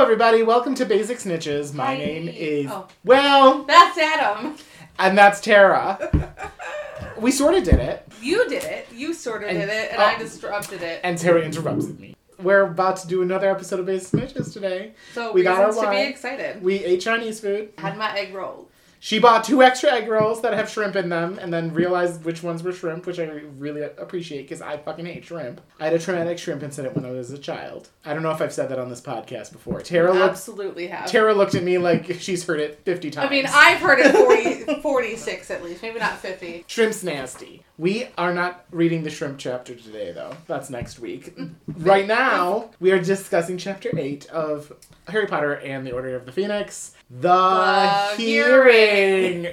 Hello, everybody. Welcome to Basic Snitches. My Hi. name is Oh. well, That's Adam. and that's Tara. we sort of did it, You did it. You sort of And- did it, and oh. I disrupted it. and Tara interrupted me. We're about to do another episode of Basic Snitches today. So we got our reasons to be wine. excited. We ate Chinese food. Had my egg roll. She bought two extra egg rolls that have shrimp in them, and then realized which ones were shrimp, which I really appreciate because I fucking hate shrimp. I had a traumatic shrimp incident when I was a child. I don't know if I've said that on this podcast before. Tara looked. Absolutely have. Tara looked at me like she's heard it 50 times. I mean, I've heard it 40, 46 at least, maybe not 50. Shrimp's nasty. We are not reading the shrimp chapter today, though. That's next week. right now, we are discussing chapter 8 of Harry Potter and the Order of the Phoenix The, The Hearing.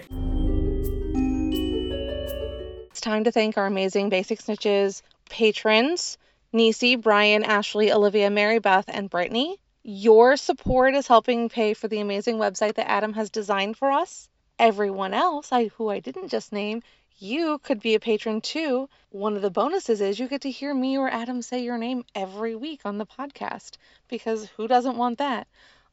It's time to thank our amazing Basic Snitches patrons Nisi, Brian, Ashley, Olivia, Mary Beth, and Brittany. Your support is helping pay for the amazing website that Adam has designed for us. Everyone else, I, who I didn't just name, you could be a patron too. One of the bonuses is you get to hear me or Adam say your name every week on the podcast because who doesn't want that?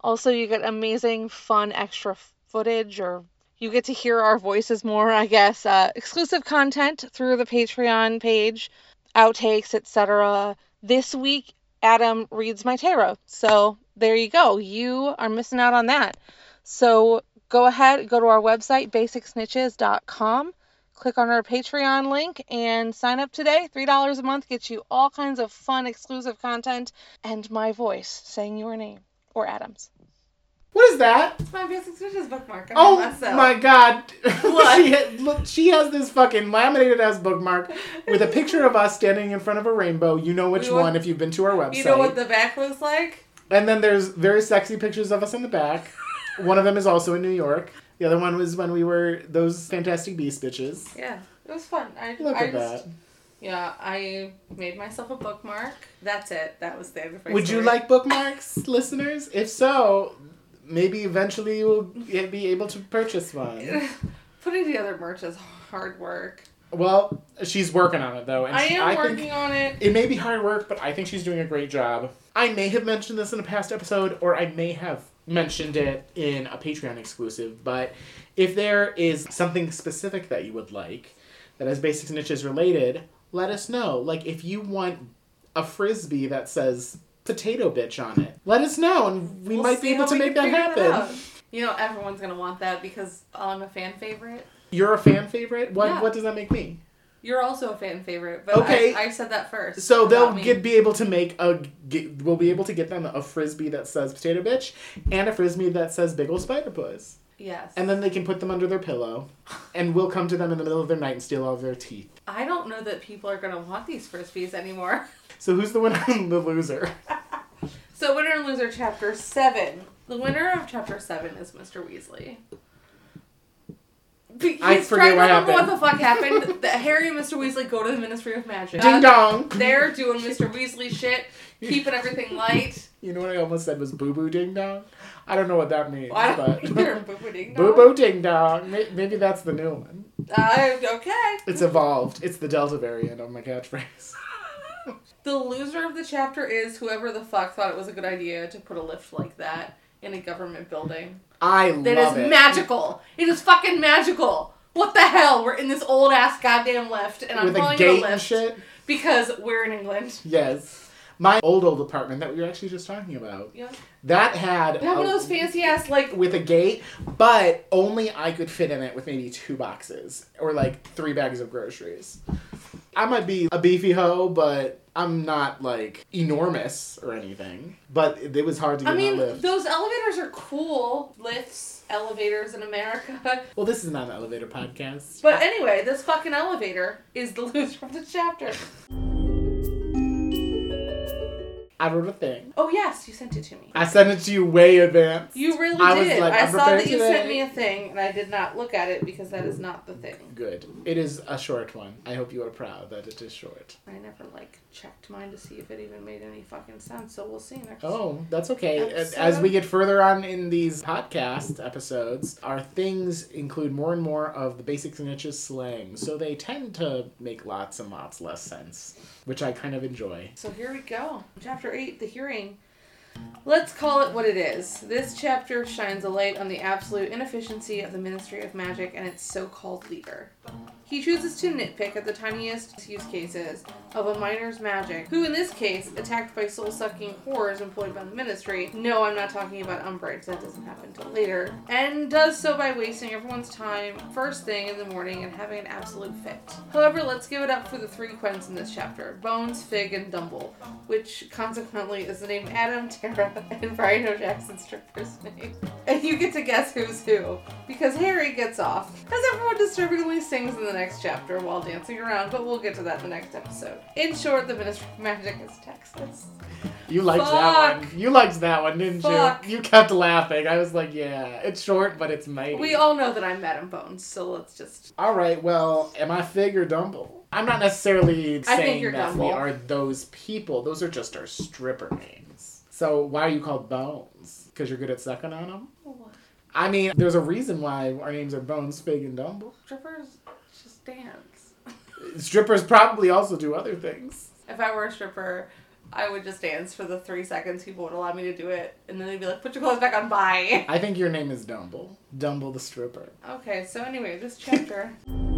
Also, you get amazing, fun extra footage or you get to hear our voices more, I guess. Uh, exclusive content through the Patreon page, outtakes, etc. This week, Adam reads my tarot. So there you go. You are missing out on that. So go ahead, go to our website, basicsnitches.com, click on our Patreon link, and sign up today. $3 a month gets you all kinds of fun, exclusive content and my voice saying your name or Adam's. What is that? It's my Basic Snitches bookmark. I Oh my god. What? she, ha- look, she has this fucking laminated ass bookmark with a picture of us standing in front of a rainbow. You know which We want- one if you've been to our website. You know what the back looks like? And then there's very sexy pictures of us in the back. one of them is also in New York. The other one was when we were those fantastic beast bitches. Yeah, it was fun. I, Look I at just, that. Yeah, I made myself a bookmark. That's it. That was the end of my Would you like bookmarks, listeners? If so, maybe eventually you will be able to purchase one. Putting together merch is hard work. Well, she's working on it though, and I she, am I working on it. it may be hard work, but I think she's doing a great job. I may have mentioned this in a past episode, or I may have mentioned it in a Patreon exclusive, but if there is something specific that you would like that is Basic Snitches related, let us know. Like if you want a frisbee that says potato bitch on it, let us know, and we We'll might be able to make that can figure it happen. You know, everyone's gonna want that because I'm a fan favorite. You're a fan favorite. What Yeah. what does that make me? You're also a fan favorite, but Okay. I, I said that first. So they'll get be able to make a get, we'll be able to get them a frisbee that says potato bitch and a frisbee that says big ol' spider puss, yes. and then they can put them under their pillow, and we'll come to them in the middle of their night and steal all of their teeth. I don't know that people are gonna want these frisbees anymore. So who's the winner and the loser? So winner and loser chapter seven. The winner of chapter seven is Mr. Weasley. He's I forget what happened. what the fuck happened. that Harry and Mr. Weasley go to the Ministry of Magic. Ding dong. They're doing Mr. Weasley shit, keeping everything light. You know what I almost said was boo boo ding dong. I don't know what that means, don't but. Boo-boo ding dong. boo ding dong. Maybe that's the new one. Uh, okay. It's evolved. It's the Delta variant of my catchphrase. The loser of the chapter is whoever the fuck thought it was a good idea to put a lift like that in a government building. I That love is it. magical. It is fucking magical. What the hell? We're in this old ass goddamn lift, and I'm With a calling it a gate and lift shit. because we're in England. Yes. My old old apartment that we were actually just talking about. Yeah. That had They have one of those fancy ass like. with a gate, but only I could fit in it with maybe two boxes or like three bags of groceries. I might be a beefy hoe, but I'm not like enormous or anything. But it was hard to get I mean, lift. those elevators are cool. Lifts, elevators in America. well, this is not an elevator podcast. But anyway, this fucking elevator is the loser of the chapter. I wrote a thing. Oh yes, you sent it to me. I sent it to you way advanced. You really I was did. like, I saw that you today. sent me a thing, and I did not look at it because that is not the thing. Good. It is a short one. I hope you are proud that it is short. I never like checked mine to see if it even made any fucking sense. So we'll see next. Oh, that's okay. Episode. As we get further on in these podcast episodes, our things include more and more of the basics and niches slang, so they tend to make lots and lots less sense, which I kind of enjoy. So here we go. Chapter eight, the hearing. Let's call it what it is. This chapter shines a light on the absolute inefficiency of the Ministry of Magic and its so called leader. He chooses to nitpick at the tiniest use cases of a miner's magic, who in this case, attacked by soul sucking horrors employed by the ministry. No, I'm not talking about Umbridge, that doesn't happen until later. And does so by wasting everyone's time first thing in the morning and having an absolute fit. However, let's give it up for the three Quens in this chapter Bones, Fig, and Dumble, which consequently is the name Adam, Tara, and Brian O'Jackson's stripper's name. And you get to guess who's who, because Harry gets off, as everyone disturbingly in the next chapter while dancing around, but we'll get to that in the next episode. In short, the Ministry of Magic is Texas. You liked that one. You liked that one, didn't Fuck. you? You kept laughing. I was like, yeah, it's short, but it's mighty. We all know that I'm Madam Bones, so let's just. All right, well, am I Fig or Dumble? I'm not necessarily saying that Dumble. we are those people. Those are just our stripper names. So why are you called Bones? Because you're good at sucking on them? I mean, there's a reason why our names are Bones, Fig, and Dumble. Strippers dance. Strippers probably also do other things. If I were a stripper, I would just dance for the three seconds people would allow me to do it, and then they'd be like, "Put your clothes back on, bye." I think your name is Dumble. Dumble the stripper. Okay, so anyway, this chapter.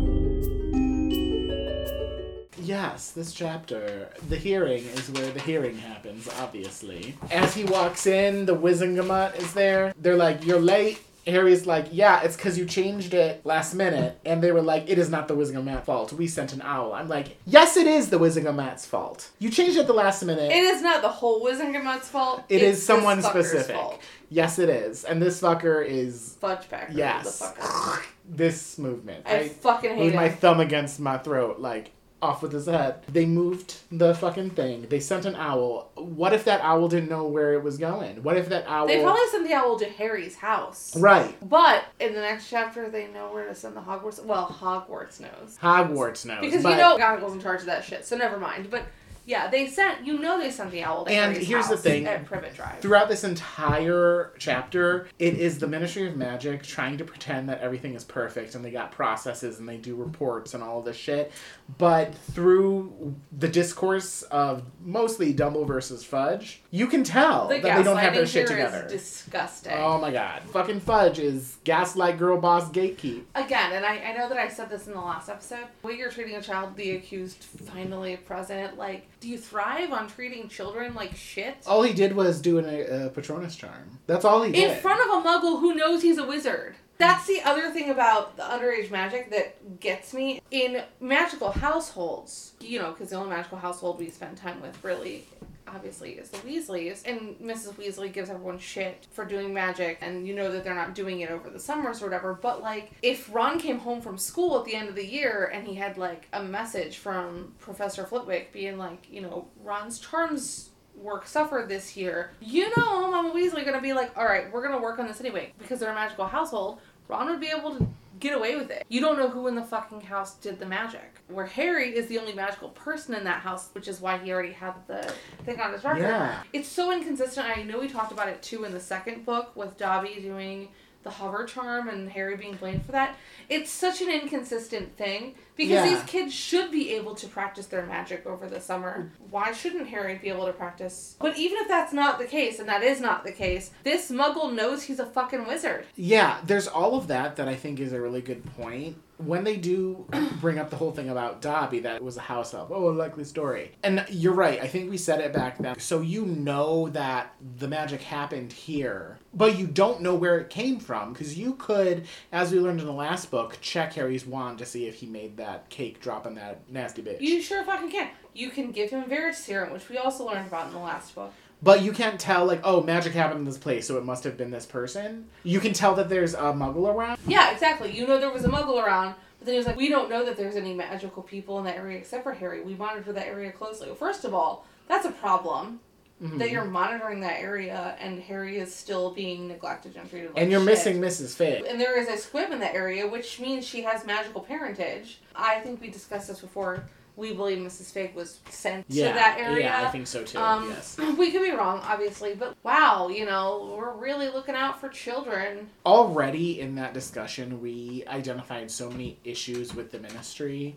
Yes, this chapter, the hearing is where the hearing happens, obviously. As he walks in, the Wizengamot is there. They're like, You're late. Harry's like, Yeah, it's because you changed it last minute. And they were like, It is not the Wizengamot's fault. We sent an owl. I'm like, Yes, it is the Wizengamot's fault. You changed it at the last minute. It is not the whole Wizengamot's fault. it it's is someone specific. Fault. Yes, it is. And this fucker is, Fudge Packer. yes. The fucker. this movement. I fucking hate it. my thumb against my throat, like off with his head. They moved the fucking thing. They sent an owl. What if that owl didn't know where it was going? What if that owl? They probably sent the owl to Harry's house. right. But in the next chapter, they know where to send the Hogwarts. Well, Hogwarts knows. Hogwarts knows. Because you know McGonagall's in charge of that shit, so never mind. But yeah, they sent. You know they sent the owl to And Harry's here's the thing. at Privet Drive. Throughout this entire chapter, it is the Ministry of Magic trying to pretend that everything is perfect and they got processes and they do reports and all of this shit. But through the discourse of mostly Dumble versus Fudge, you can tell the that they don't have their shit together. disgusting. Oh my god. Fucking Fudge is gaslight girl boss gatekeep. Again, and I, I know that I said this in the last episode. The way you're treating a child, the accused finally present. Like, do you thrive on treating children like shit? All he did was do an, a Patronus charm. That's all he did. In front of a muggle who knows he's a wizard. That's the other thing about the underage magic that gets me. In magical households, you know, because the only magical household we spend time with really, obviously, is the Weasleys. And Mrs. Weasley gives everyone shit for doing magic, and you know that they're not doing it over the summers or whatever. But, like, if Ron came home from school at the end of the year and he had, like, a message from Professor Flitwick being like, you know, Ron's charms work suffered this year, you know Mama Weasley gonna be like, all right, we're gonna work on this anyway because they're a magical household. Ron would be able to get away with it. You don't know who in the fucking house did the magic. Where Harry is the only magical person in that house, which is why he already had the thing on his record. Yeah. It's so inconsistent. I know we talked about it too in the second book with Dobby doing the hover charm and Harry being blamed for that. It's such an inconsistent thing because Yeah. these kids should be able to practice their magic over the summer. Why shouldn't Harry be able to practice? But even if that's not the case, and that is not the case, this muggle knows he's a fucking wizard. Yeah, there's all of that that I think is a really good point. When they do bring up the whole thing about Dobby, that it was a house elf. Oh, a likely story. And you're right. I think we said it back then. So you know that the magic happened here, but you don't know where it came from because you could, as we learned in the last book, check Harry's wand to see if he made that cake dropping that nasty bitch. You sure fucking can. You can give him Veritaserum, which we also learned about in the last book. But you can't tell, like, oh, magic happened in this place, so it must have been this person. You can tell that there's a muggle around. Yeah, exactly. You know there was a muggle around, but then he was like, we don't know that there's any magical people in that area except for Harry. We monitor that area closely. First of all, that's a problem. Mhm. That you're monitoring that area and Harry is still being neglected and treated like and you're shit. missing Mrs. Fig. And there is a squib in that area, which means she has magical parentage. I think we discussed this before. We believe Mrs. Fig was sent Yeah, to that area. yeah, I think so too. Um, yes. We could be wrong, obviously, but wow, you know, we're really looking out for children. Already in that discussion, we identified so many issues with the ministry.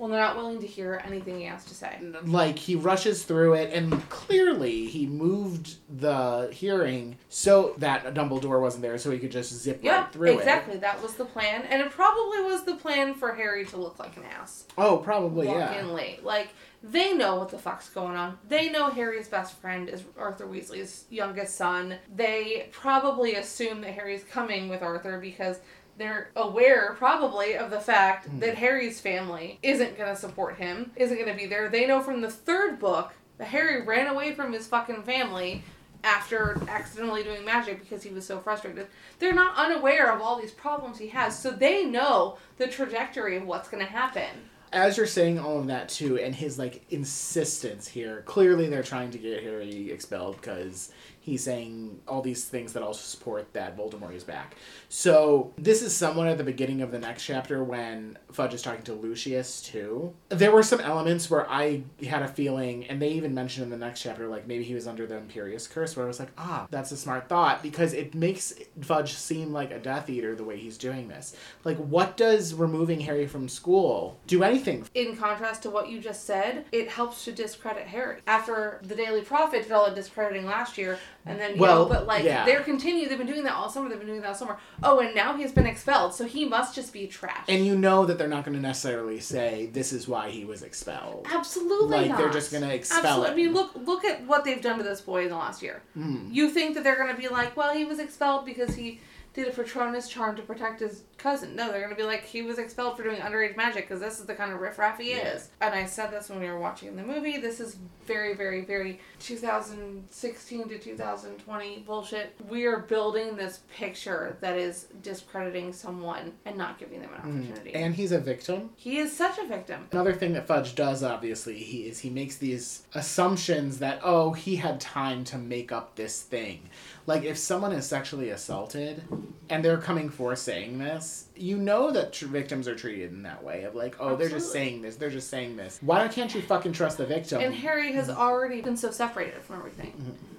Well, they're not willing to hear anything he has to say. Like he rushes through it, and clearly he moved the hearing so that a Dumbledore wasn't there, so he could just zip Yeah, right through it. exactly. That was the plan, and it probably was the plan for Harry to look like an ass. Oh, probably walk yeah. in late. Like they know what the fuck's going on. They know Harry's best friend is Arthur Weasley's youngest son. They probably assume that Harry's coming with Arthur because they're aware probably of the fact Hmm. that Harry's family isn't going to support him, isn't going to be there. They know from the third book that Harry ran away from his fucking family after accidentally doing magic because he was so frustrated. They're not unaware of all these problems he has, so they know the trajectory of what's going to happen. As you're saying all of that too, and his like insistence here, clearly they're trying to get Harry expelled because he's saying all these things that also support that Voldemort is back. So this is somewhat at the beginning of the next chapter when Fudge is talking to Lucius too. There were some elements where I had a feeling, and they even mentioned in the next chapter, like maybe he was under the Imperius Curse, where I was like, ah, that's a smart thought because it makes Fudge seem like a Death Eater the way he's doing this. Like, what does removing Harry from school do anything? in contrast to what you just said, it helps to discredit Harry. After the Daily Prophet did all the discrediting last year, and then you Well, know, but like yeah. they're continue. They've been doing that all summer. They've been doing that all summer. Oh, and now he's been expelled, so he must just be trash. And you know that they're not going to necessarily say this is why he was expelled. Absolutely Like, not. they're just gonna expel Absolutely. him. I mean, look look at what they've done to this boy in the last year. Mm. You think that they're gonna be like, well, he was expelled because he did a Patronus charm to protect his cousin. No, they're gonna be like, he was expelled for doing underage magic because this is the kind of riffraff he Yeah. is. And I said this when we were watching the movie. This is very, very, very 2016 to 2020 bullshit. We are building this picture that is discrediting someone and not giving them an mm. opportunity. And he's a victim. he is such a victim. Another thing that Fudge does, obviously, he is he makes these assumptions that oh he had time to make up this thing. Like if someone is sexually assaulted, and they're coming for saying this, you know that tr- victims are treated in that way of like oh they're just saying this, they're just saying this. Why can't you fucking trust the victim? And Harry has mm-hmm. already been so separated from everything. Mm-hmm.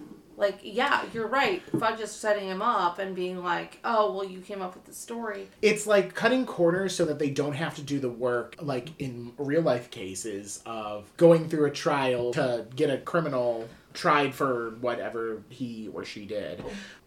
Like, yeah, you're right. Fudge is setting him up and being like, oh, well, you came up with the story. it's like cutting corners so that they don't have to do the work like in real life cases of going through a trial to get a criminal tried for whatever he or she did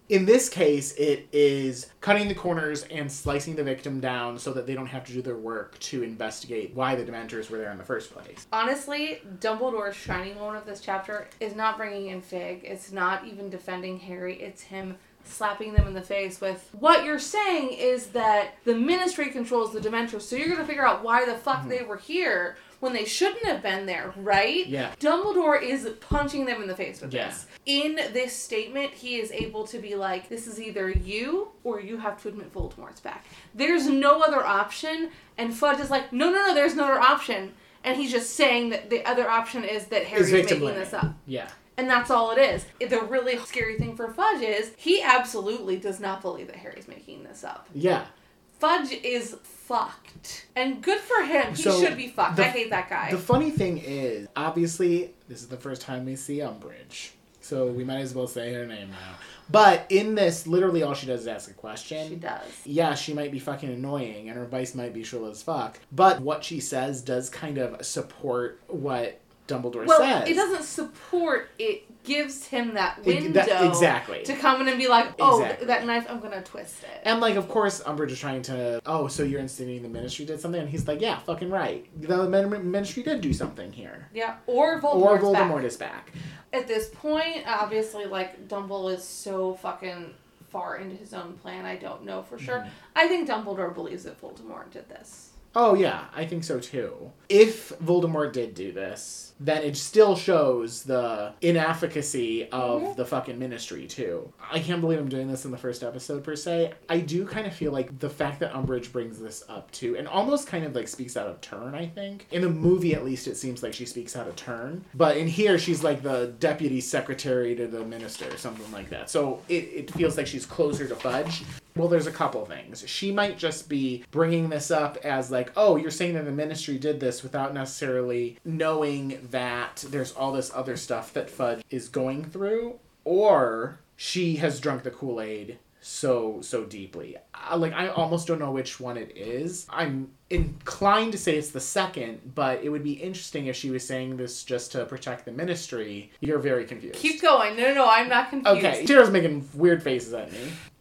in this case it is cutting the corners and slicing the victim down so that they don't have to do their work to investigate why the dementors were there in the first place Honestly, Dumbledore's shining moment of this chapter is not bringing in Fig. It's not even defending Harry. It's him slapping them in the face with what you're saying is that the ministry controls the dementors so you're going to figure out why the fuck mm-hmm. they were here when they shouldn't have been there right Yeah. dumbledore is punching them in the face with Yeah. this in this statement he is able to be like this is either you or you have to admit voldemort's back there's no other option and fudge is like no no no there's no other option and he's just saying that the other option is that harry's victim making blaming. this up yeah and that's all it is. The really scary thing for Fudge is he absolutely does not believe that Harry's making this up. yeah Fudge is fucked. And good for him. He So, should be fucked. the- I hate that guy. The funny thing is, obviously, this is the first time we see Umbridge. So we might as well say her name now. But in this, literally all she does is ask a question. she does. Yeah, she might be fucking annoying and her advice might be shrill as fuck. But what she says does kind of support what Dumbledore Well, says. it doesn't support. It gives him that It- window that- exactly. to come in and be like, "Oh, Exactly. that knife, I'm gonna twist it." And like, of course, Umbridge is trying to. Oh, so you're insinuating the Ministry did something? And he's like, yeah, fucking right. The min- Ministry did do something here. yeah, or or Voldemort's Voldemort back. is back. At this point, obviously, like Dumbledore is so fucking far into his own plan. I don't know for sure. Mm-hmm. I think Dumbledore believes that Voldemort did this. Oh yeah, I think so too. If Voldemort did do this, then it still shows the inefficacy of Mhm. the fucking ministry too. I can't believe I'm doing this in the first episode per se. I do kind of feel like the fact that Umbridge brings this up too, and almost kind of like speaks out of turn. I think in the movie at least it seems like she speaks out of turn, but in here she's like the deputy secretary to the minister, or something like that. So it, it feels like she's closer to Fudge. Well, there's a couple things. She might just be bringing this up as like, oh, you're saying that the ministry did this without necessarily knowing that there's all this other stuff that Fudge is going through, or she has drunk the Kool Aid so so deeply. Uh, like I almost don't know which one it is. I'm inclined to say it's the second, but it would be interesting if she was saying this just to protect the ministry. You're very confused. Keep going. No, no, no. I'm not confused. Okay, Tara's making weird faces at me.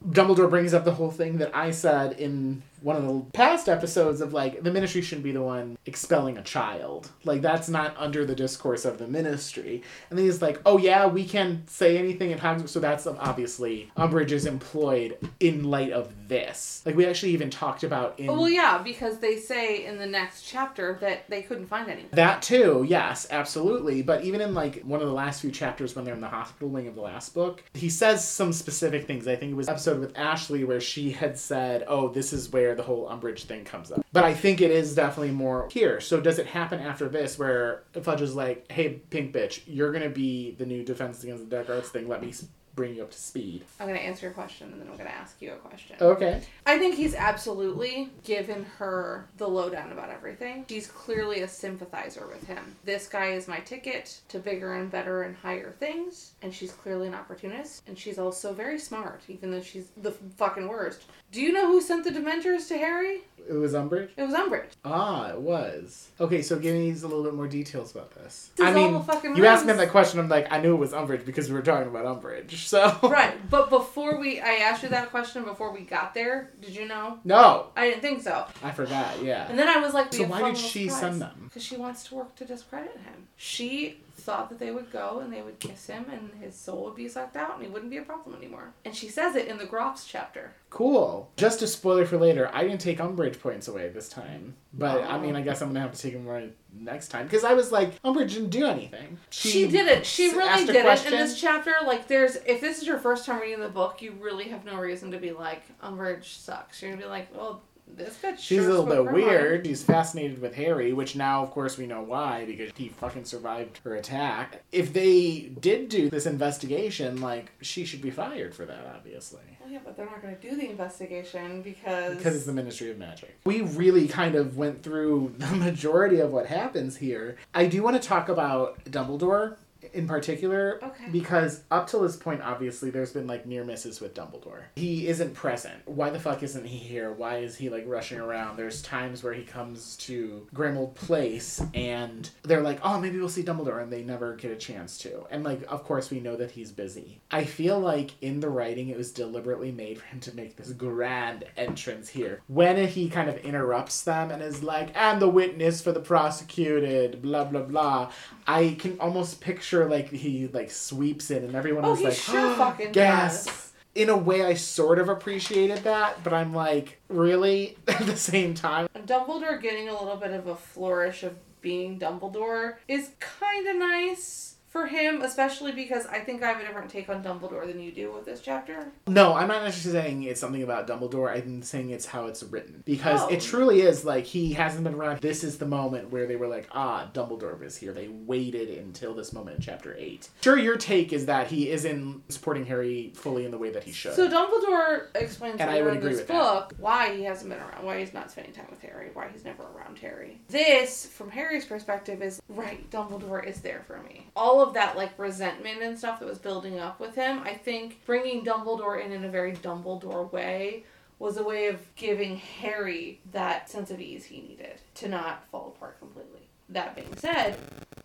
Dumbledore brings up the whole thing that I said in one of the past episodes of like the ministry shouldn't be the one expelling a child. Like that's not under the discourse of the ministry. And then he's like, "Oh yeah, we can say anything in Hogwarts." So that's obviously Umbridge is employed in light of this. Like we actually even talked about in well, yeah, because they say in the next chapter that they couldn't find anything. That too, yes, absolutely. But even in like one of the last few chapters when they're in the hospital wing of the last book, he says some specific things. I think it was episode with Ashley where she had said, "Oh, this is where the whole Umbridge thing comes up." But I think it is definitely more here. So does it happen after this where Fudge is like, "Hey, pink bitch, you're gonna be the new Defense Against the Dark Arts thing. Let me bring you up to speed." I'm going to answer your question and then I'm going to ask you a question. Okay. I think he's absolutely given her the lowdown about everything. She's clearly a sympathizer with him. This guy is my ticket to bigger and better and higher things, and she's clearly an opportunist, and she's also very smart, even though she's the fucking worst. Do you know who sent the Dementors to Harry? It was Umbridge. It was Umbridge. Ah, it was. Okay, so give me a little bit more details about this. This I mean, fucking you asked me that question. I'm like, I knew it was Umbridge because we were talking about Umbridge. So Right, but before we, I asked you that question before we got there. Did you know? No, I didn't think so. I forgot. Yeah. And then I was like, So why did she send them? Because she wants to work to discredit him. She thought that they would go and they would kiss him and his soul would be sucked out and he wouldn't be a problem anymore. And she says it in the Grawp's chapter. Cool. Just a spoiler for later. I didn't take Umbridge points away this time, but I mean, I guess I'm gonna have to take them right next time because I was like, Umbridge didn't do anything. She, did it. She really did it question. in this chapter. Like, there's if this is your first time reading the book, you really have no reason to be like Umbridge sucks. You're gonna be like, well, this bitch. She's sure a little bit her mind. weird. She's fascinated with Harry, which now, of course, we know why because he fucking survived her attack. If they did do this investigation, like, she should be fired for that, obviously. Well, yeah, but they're not gonna do the investigation because Because it's the Ministry of Magic. We really kind of went through the majority of what happens here. I do want to talk about Dumbledore in particular Okay. because up till this point obviously there's been like near misses with Dumbledore. He isn't present. Why the fuck isn't he here? Why is he like rushing around? There's times where he comes to Grimmauld Place and they're like, "Oh, maybe we'll see Dumbledore," and they never get a chance to. And like of course we know that he's busy. I feel like in the writing it was deliberately made for him to make this grand entrance here. When he kind of interrupts them and is like, "And the witness for the prosecuted, blah blah blah." I can almost picture like he like sweeps in and everyone Oh, was like, sure ah, fucking gasp. does. In a way, I sort of appreciated that, but I'm like, really? At the same time, Dumbledore getting a little bit of a flourish of being Dumbledore is kind of nice for him, especially because I think I have a different take on Dumbledore than you do with this chapter. no, I'm not necessarily saying it's something about Dumbledore. I'm saying it's how it's written because Oh. it truly is like he hasn't been around. This is the moment where they were like, ah, Dumbledore is here. They waited until this moment in chapter eight. Sure, your take is that he isn't supporting Harry fully in the way that he should. So Dumbledore explains And I later would in this with that. book why he hasn't been around, why he's not spending time with Harry, why he's never around Harry. This, from Harry's perspective, is right. Dumbledore is there for me. All of that like resentment and stuff that was building up with him, I think bringing Dumbledore in in a very Dumbledore way was a way of giving Harry that sense of ease he needed to not fall apart completely. That being said,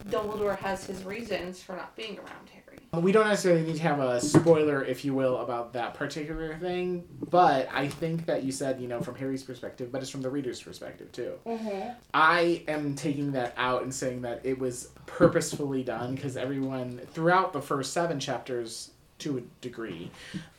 Dumbledore has his reasons for not being around Harry. We don't necessarily need to have a spoiler, if you will, about that particular thing, but I think that you said, you know, from Harry's perspective, but it's from the reader's perspective too. Mm-hmm. I am taking that out and saying that it was purposefully done because everyone throughout the first seven chapters, to a degree,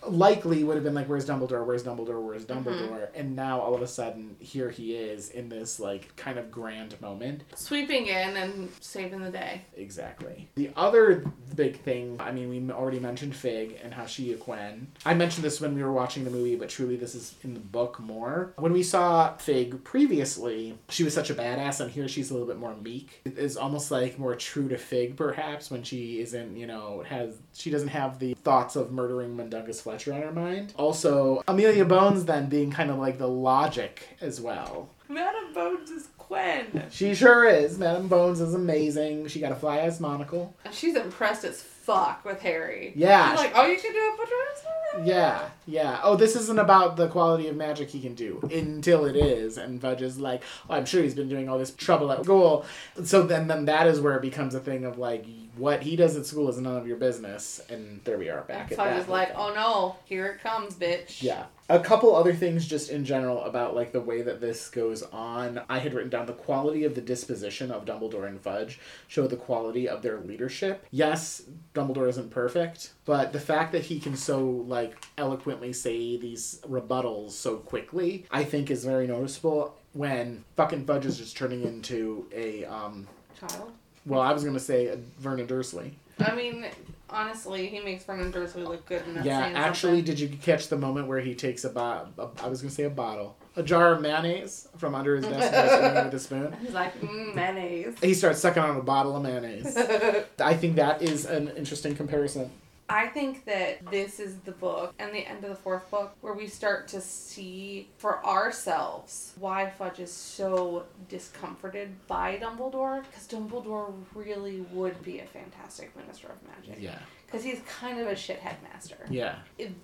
likely would have been like, "Where's Dumbledore? Where's Dumbledore? Where's mm-hmm. Dumbledore?" And now all of a sudden, here he is in this like kind of grand moment. Sweeping in and saving the day. Exactly. The other big thing, I mean, we already mentioned Fig and how she Gwen. I mentioned this when we were watching the movie, but truly this is in the book more. When we saw Fig previously, she was such a badass, and here she's a little bit more meek. It is almost like more true to Fig, perhaps, when she isn't, you know, has she doesn't have the thoughts of murdering Mundungus Fletcher on her mind. Also, Amelia Bones then being kind of like the logic as well. Madam Bones is Gwen. She sure is. Madam Bones is amazing. She got a fly ass monocle. And she's impressed as fuck with Harry. Yeah. She's like, oh, you can do a portrait? Yeah, yeah. Oh, this isn't about the quality of magic he can do until it is, and Fudge is like, oh, I'm sure he's been doing all this trouble at school. So then, then that is where it becomes a thing of like, what he does at school is none of your business, and there we are back And at Fudge that. is like, oh no, here it comes, bitch. Yeah. A couple other things just in general about like the way that this goes on. I had written down the quality of the disposition of Dumbledore and Fudge show the quality of their leadership. Yes, Dumbledore isn't perfect, but the fact that he can so like eloquently say these rebuttals so quickly, I think is very noticeable when fucking Fudge is just turning into a um Child. well, I was gonna say a Vernon Dursley. I mean, honestly, he makes Vernon Dursley look good in that Yeah, actually, did you catch the moment where he takes a bottle? I was gonna say a bottle, a jar of mayonnaise from under his desk and starts eating it with a spoon. He's like, mm, mayonnaise. He starts sucking on a bottle of mayonnaise. I think that is an interesting comparison. I think that this is the book and the end of the fourth book where we start to see for ourselves why Fudge is so discomforted by Dumbledore because Dumbledore really would be a fantastic minister of magic. Yeah, because he's kind of a shithead master. yeah,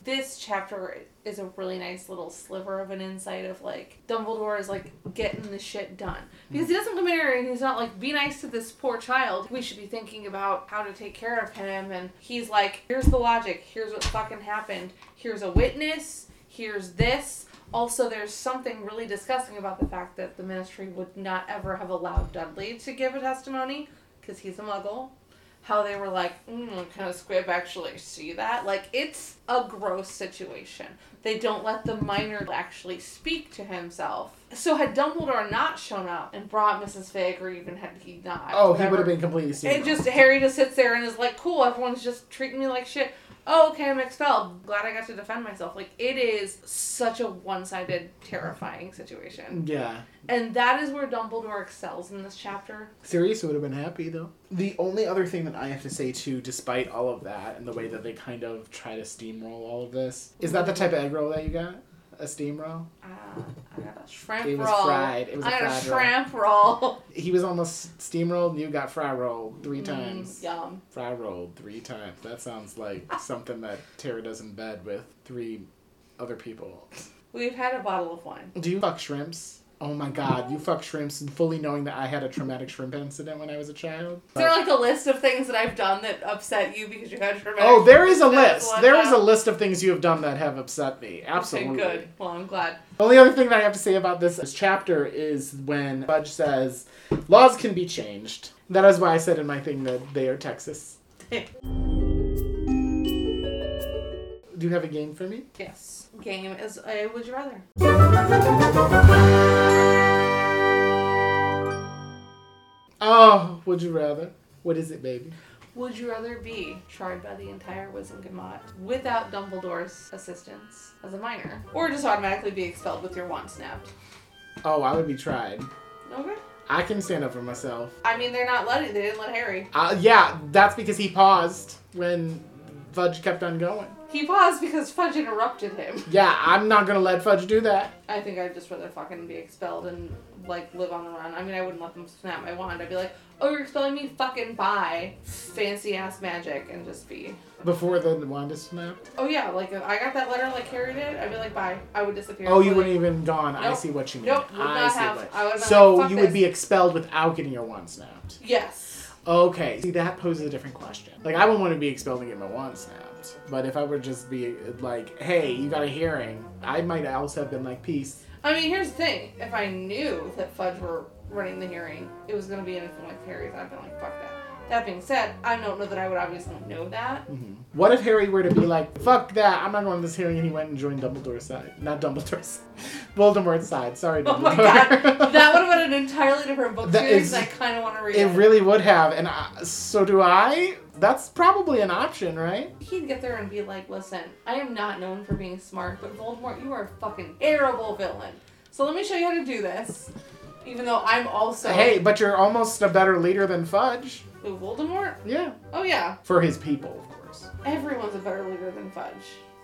This chapter is a really nice little sliver of an insight of like Dumbledore is like getting the shit done because he mm. doesn't come in here and he's not like be nice to this poor child. We should be thinking about how to take care of him and he's like here's the logic. Here's what fucking happened. Here's a witness. Here's this. Also, there's something really disgusting about the fact that the ministry would not ever have allowed Dudley to give a testimony because he's a muggle how they were like, mm, can a squib actually see that? Like, it's a gross situation. They don't let the minor actually speak to himself. So, had Dumbledore not shown up and brought Mrs. Fig, or even had he not, Oh, he would have been completely It steamrolled. just, Harry just sits there and is like, cool, everyone's just treating me like shit. Oh, okay, I'm expelled. Glad I got to defend myself. Like, it is such a one sided, terrifying situation. Yeah. And that is where Dumbledore excels in this chapter. Sirius would have been happy though. The only other thing that I have to say too, despite all of that and the way that they kind of try to steamroll all of this, is that the type of egg roll that you got? A steam roll? Uh, I got a shrimp It was roll. fried. It was a I got a fried roll. shrimp roll. He was almost steamrolled and you got fry rolled three Mm, times. yum. Fry rolled three times. That sounds like something that Tara does in bed with three other people. We've had a bottle of wine. Do you fuck shrimps? Oh my god, you fuck shrimps and fully knowing that I had a traumatic shrimp incident when I was a child? Is there like a list of things that I've done that upset you because you had traumatic? Oh, there is a list. There is a list of things you have done that have upset me. Absolutely. Okay, good. Well, I'm glad. The only other thing that I have to say about this, this chapter is when Fudge says, laws can be changed. That is why I said in my thing that they are Texas. Do you have a game for me? yes. Game is a Would You Rather. Oh, would you rather? What is it, baby? Would you rather be tried by the entire Wizengamot without Dumbledore's assistance as a minor, or just automatically be expelled with your wand snapped? Oh, I would be tried. Okay. I can stand up for myself. I mean, they're not letting. They didn't let Harry. Uh, yeah, that's because he paused when Fudge kept on going. He paused because Fudge interrupted him. Yeah, I'm not gonna let Fudge do that. I think I'd just rather fucking be expelled and like live on the run. I mean, I wouldn't let them snap my wand. I'd be like, "Oh, you're expelling me? Fucking bye, fancy ass magic," and just be. Before the wand is snapped. Oh yeah, like if I got that letter like Harry did, I'd be like, "Bye." I would disappear. Oh, you Like, wouldn't even gone. I see what you mean. Nope, would I not see have. what- I would've So like, "Fuck you would be expelled without getting your wand snapped. Yes. Okay, see that poses a different question. Like I wouldn't want to be expelled and get my wand snapped, but if I were just be like, "Hey, you got a hearing," I might also have been like, "Peace." I mean, here's the thing: if I knew that Fudge were running the hearing, it was gonna be anything like Harry's, I'd be like, "Fuck that." That being said, I don't know that I would obviously know that. Mm-hmm. What if Harry were to be like, "Fuck that! I'm not going to this hearing," and he went and joined Dumbledore's side, not Dumbledore's, Voldemort's side. Sorry, Dumbledore. Oh my god, that would have been an entirely different book That series. is- I kind of want to read It it. really would have, and I, so do I. That's probably an option, right? He'd get there and be like, listen, I am not known for being smart, but Voldemort, you are a fucking terrible villain. So let me show you how to do this. Even though I'm also. Hey, but you're almost a better leader than Fudge. Who, Voldemort? Yeah, Oh, yeah. for his people, of course. Everyone's a better leader than Fudge.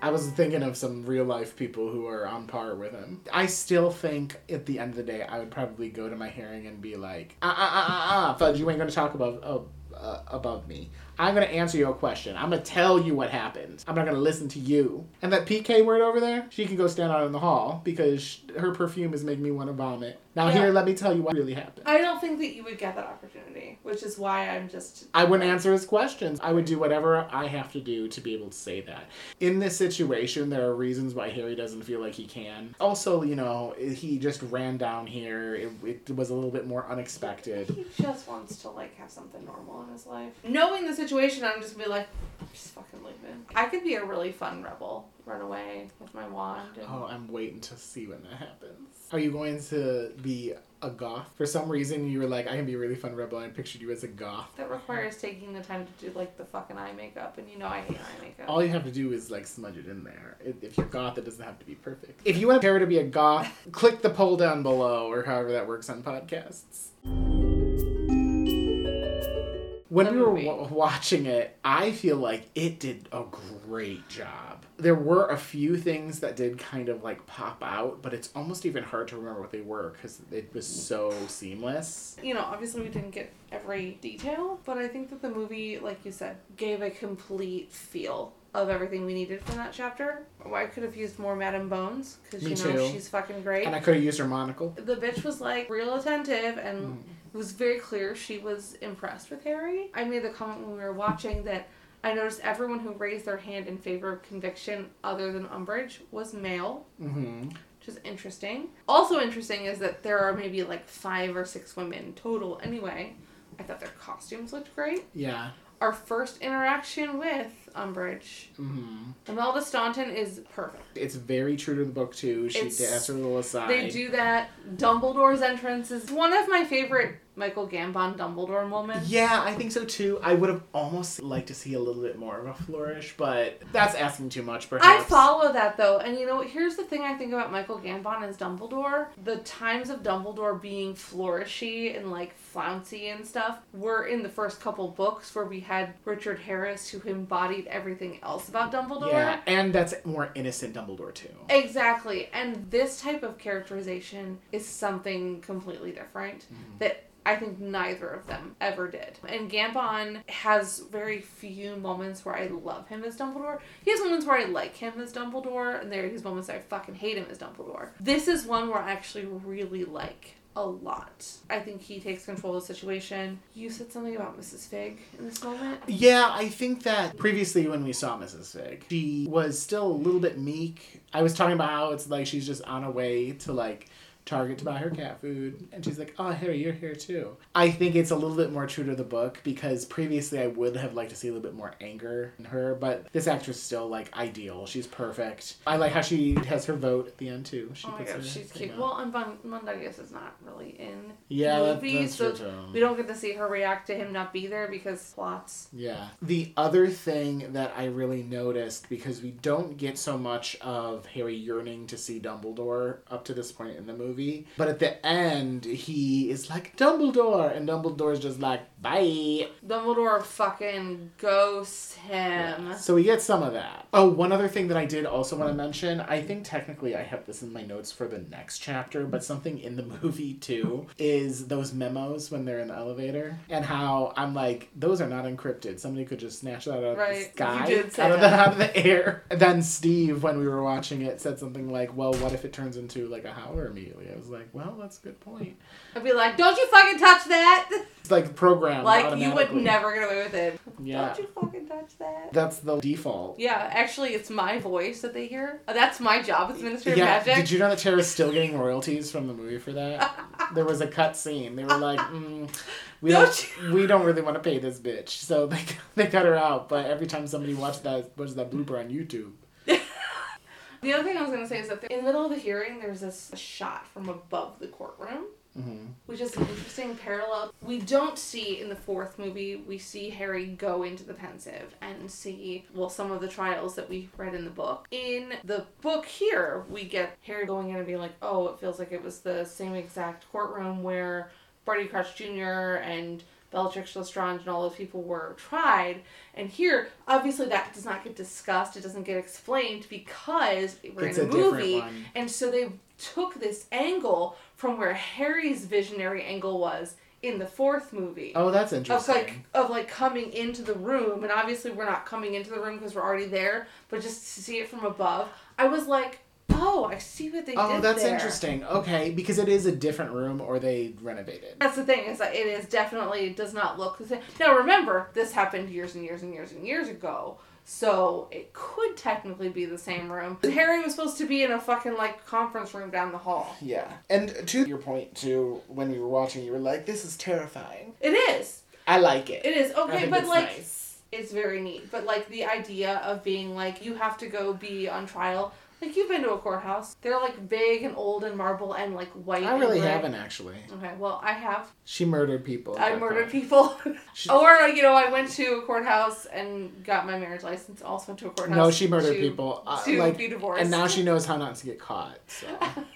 I was thinking of some real life people who are on par with him. I still think at the end of the day, I would probably go to my hearing and be like, ah, ah, ah, ah, ah, Fudge, you ain't gonna talk above, uh, uh, above me. I'm gonna answer your question. I'm gonna tell you what happened. I'm not gonna listen to you. And that PK word over there, she can go stand out in the hall because her perfume is making me want to vomit. Now Yeah. here, let me tell you what really happened. I don't think that you would get that opportunity, which is why I'm just. I wouldn't answer his questions. I would do whatever I have to do to be able to say that. In this situation, there are reasons why Harry doesn't feel like he can. Also, you know, he just ran down here. It, it was a little bit more unexpected. He just wants to like have something normal in his life. Knowing the situation, I'm just be like, just fucking leaving. I could be a really fun rebel, run away with my wand. And... Oh, I'm waiting to see when that happens. Are you going to be a goth? For some reason, you were like, I can be a really fun rebel, and I pictured you as a goth. That requires taking the time to do like the fucking eye makeup, and you know I hate eye makeup. All you have to do is like smudge it in there. If if you're goth, it doesn't have to be perfect. If you want Tara to be a goth, click the poll down below, or however that works on podcasts. When we were w- watching it, I feel like it did a great job. There were a few things that did kind of like pop out, but it's almost even hard to remember what they were because it was so seamless. you know, obviously we didn't get every detail, but I think that the movie, like you said, gave a complete feel of everything we needed from that chapter. Well, I could have used more Madame Bones because you know too. she's fucking great. And I could have used her monocle. the bitch was like real attentive and Mm. It was very clear she was impressed with Harry. I made the comment when we were watching that I noticed everyone who raised their hand in favor of conviction other than Umbridge was male, Mm-hmm. which is interesting. Also interesting is that there are maybe like five or six women total anyway. I thought their costumes looked great. Yeah. Our first interaction with Umbridge, Mm-hmm. Imelda Staunton is perfect. It's very true to the book too. She It's- her little aside. They do that. Dumbledore's entrance is one of my favorite Michael Gambon Dumbledore moments. Yeah, I think so too. I would have almost liked to see a little bit more of a flourish, but that's asking too much. Perhaps. I follow that though, and you know, here's the thing I think about Michael Gambon as Dumbledore. The times of Dumbledore being flourishy and like flouncy and stuff were in the first couple books where we had Richard Harris who embodied everything else about Dumbledore. Yeah, and that's more innocent Dumbledore too. Exactly. And this type of characterization is something completely different mm-hmm. that I think neither of them ever did. And Gambon has very few moments where I love him as Dumbledore. He has moments where I like him as Dumbledore, and there are these moments I fucking hate him as Dumbledore. This is one where I actually really like a lot. I think he takes control of the situation. You said something about Mrs. Fig in this moment. Yeah, I think that previously when we saw Mrs. Fig, she was still a little bit meek. I was talking about how it's like she's just on her way to like Target to buy her cat food, and she's like, "Oh, Harry, you're here too." I think it's a little bit more true to the book because previously I would have liked to see a little bit more anger in her, but this actress is still like ideal. She's perfect. I like how she has her vote at the end too. She Oh my god, she's cute. up. Well, and Mon- Mundungus is not really in yeah, the that, so true we don't get to see her react to him not be there because plots. Yeah. The other thing that I really noticed, because we don't get so much of Harry yearning to see Dumbledore up to this point in the movie, but at the end, he is like, Dumbledore! And Dumbledore's just like, bye! Dumbledore fucking ghosts him. So we get some of that. Oh, one other thing that I did also want to mention, I think technically I have this in my notes for the next chapter, but something in the movie too is those memos when they're in the elevator and how I'm like, those are not encrypted. Somebody could just snatch that out of Right, the you sky, did say out of, the, out of the air. And then Steve, when we were watching it, said something like, well, what if it turns into like a howler immediately? I was like, well, that's a good point. I'd be like, don't you fucking touch that! It's like programmed Like, you would never get away with it. Yeah. Don't you fucking touch that. That's the default. Yeah, actually, it's my voice that they hear. Uh, That's my job as Minister of Yeah, Magic. did you know that Tara's still getting royalties from the movie for that? there was a cut scene. They were like, mm, "We don't, Don't we don't really want to pay this bitch," so they they cut her out. But every time somebody watched that watches that blooper on YouTube, The other thing I was going to say is that in the middle of the hearing, there's this shot from above the courtroom. Hmm which is an interesting parallel. We don't see in the fourth movie, we see Harry go into the Pensieve and see, well, some of the trials that we read in the book. In the book here, we get Harry going in and being like, oh, it feels like it was the same exact courtroom where Barty Crouch Jr. and Bellatrix Lestrange and all those people were tried. And here, obviously, that does not get discussed. It doesn't get explained because we're It's in a a, movie. And so they took this angle from where Harry's visionary angle was in the fourth movie. Oh, that's Of interesting. like of like coming into the room, and obviously we're not coming into the room because we're already there, but just to see it from above, I was like, oh, I see what they oh, did Oh, that's there. interesting. Okay, because it is a different room, or they renovated. That's the thing is that it is definitely it does not look the same. Now remember, this happened years and years and years and years ago, so it could technically be the same room. Harry was supposed to be in a fucking like conference room down the hall. Yeah, and to your point too, when we were watching, you were like, "This is terrifying." It is. I like it. It is okay, but like nice. it's very neat. But like the idea of being like you have to go be on trial. Like you've been to a courthouse. They're like big and old and marble and like white. I really haven't actually. Okay, well I have. She murdered people. I murdered fine. people. She- or you know, I went to a courthouse and got my marriage license. Also went to a courthouse. No, she murdered to- people. Uh, to like, be divorced. and now she knows how not to get caught. So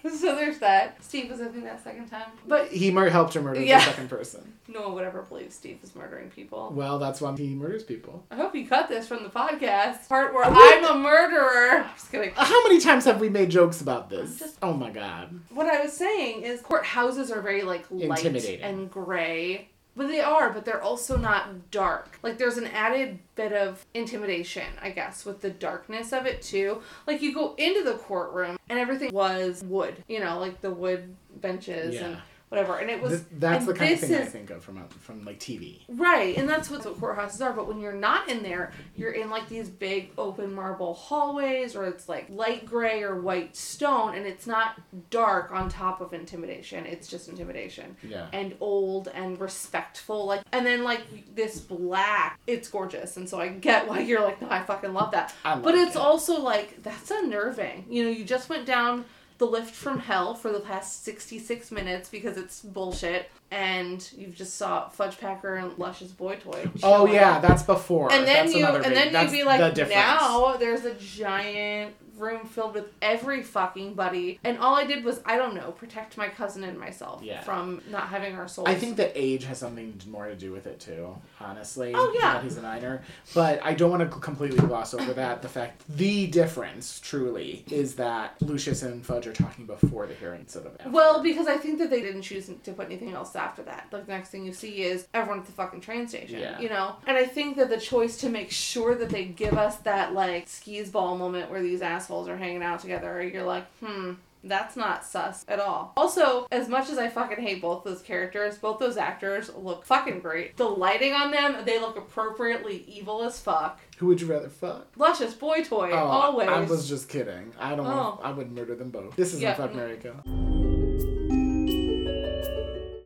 so there's that. Steve was I think that second time, but he mur- helped her murder Yeah. the second person. no one would ever believe Steve is murdering people. Well, that's why he murders people. I hope you cut this from the podcast part where I'm a murderer. I'm just kidding. How many times have we made jokes about this? Just- oh my god. What I was saying is courthouses are very like light and gray. But they are, but they're also not dark. Like there's an added bit of intimidation, I guess, with the darkness of it too. Like you go into the courtroom and everything was wood, you know, like the wood benches and Yeah. Whatever. And it was Th- that's the kind of thing I think of from uh, from like TV. Right, and that's what, what courthouses are. But when you're not in there, you're in like these big open marble hallways, or it's like light gray or white stone, and it's not dark on top of intimidation. It's just intimidation Yeah. and old and respectful. Like, and then like this black, it's gorgeous, and so I get why you're like, no, I fucking love that. I But like it's it. also like that's unnerving. You know, you just went down the lift from hell for the past 66 minutes because it's bullshit and you just saw Fudge Packer and Lush's Boy Toy. Oh yeah, up. that's before. And then That's you and big- then you'd be like difference. now there's a giant room filled with every fucking buddy and all I did was I don't know protect my cousin and myself Yeah. from not having our souls. I think that age has something more to do with it too, honestly. Oh, yeah. That he's a minor. But I don't want to completely gloss over that. The fact, the difference, truly, is that Lucius and Fudge are talking before the hearing instead of after. Well, because I think that they didn't choose to put anything else after that. Like the next thing you see is everyone at the fucking train station. Yeah. You know? And I think that the choice to make sure that they give us that like skis ball moment where these assholes are hanging out together, you're like, hmm. That's not sus at all. Also, as much as I fucking hate both those characters, both those actors look fucking great. The lighting on them, they look appropriately evil as fuck. Who would you rather fuck? Luscious boy toy, Oh, always. I was just kidding. I don't. Oh. I would murder them both. This isn't Yeah. fuck Kill.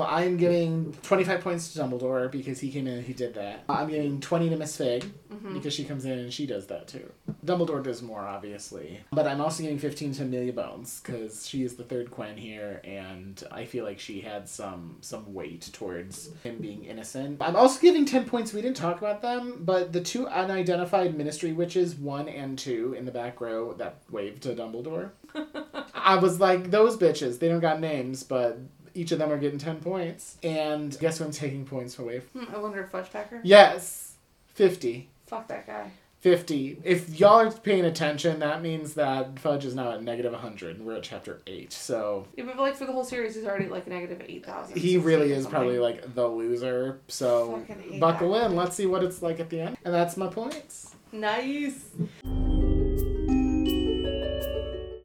I'm giving 25 points to Dumbledore because he came in and he did that. I'm giving 20 to Miss Figg Mm-hmm. because she comes in and she does that too. Dumbledore does more, obviously. But I'm also giving 15 to Amelia Bones because she is the third Quinn here and I feel like she had some some weight towards him being innocent. I'm also giving 10 points. We didn't talk about them, but the two unidentified ministry witches, one and two, in the back row that waved to Dumbledore. I was like, those bitches, they don't got names, but each of them are getting 10 points. And guess who I'm taking points away from? Hmm, I wonder if Fudge Packer. Yes, 50. Fuck that guy. 50. If y'all are paying attention, that means that Fudge is now at negative 100, we're at chapter 8. So Yeah, but like for the whole series, he's already like negative eight thousand. he really is probably like the loser. So buckle in. Let's see what it's like at the end. And that's my points. nice.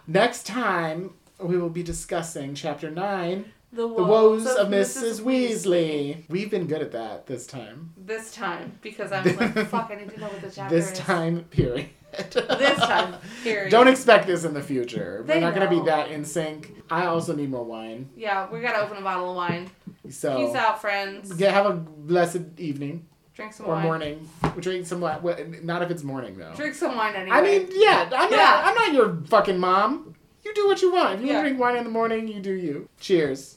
Next time, we will be discussing chapter 9 The The Woes of Mrs. Weasley. We've been good at that this time. This time, because I was like, fuck, I need to know what the chapter This is. time, period. This time, period. Don't expect this in the future. They We're not going to be that in sync. I also need more wine. Yeah, we gotta open a bottle of wine. So Peace out, friends. Yeah, have a blessed evening Drink some wine or wine. morning. Drink some wine. Well, not if it's morning though. Drink some wine anyway. I mean, yeah, I'm Yeah. not. I'm not your fucking mom. You do what you want. If you Yeah. want to drink wine in the morning, you do you. Cheers.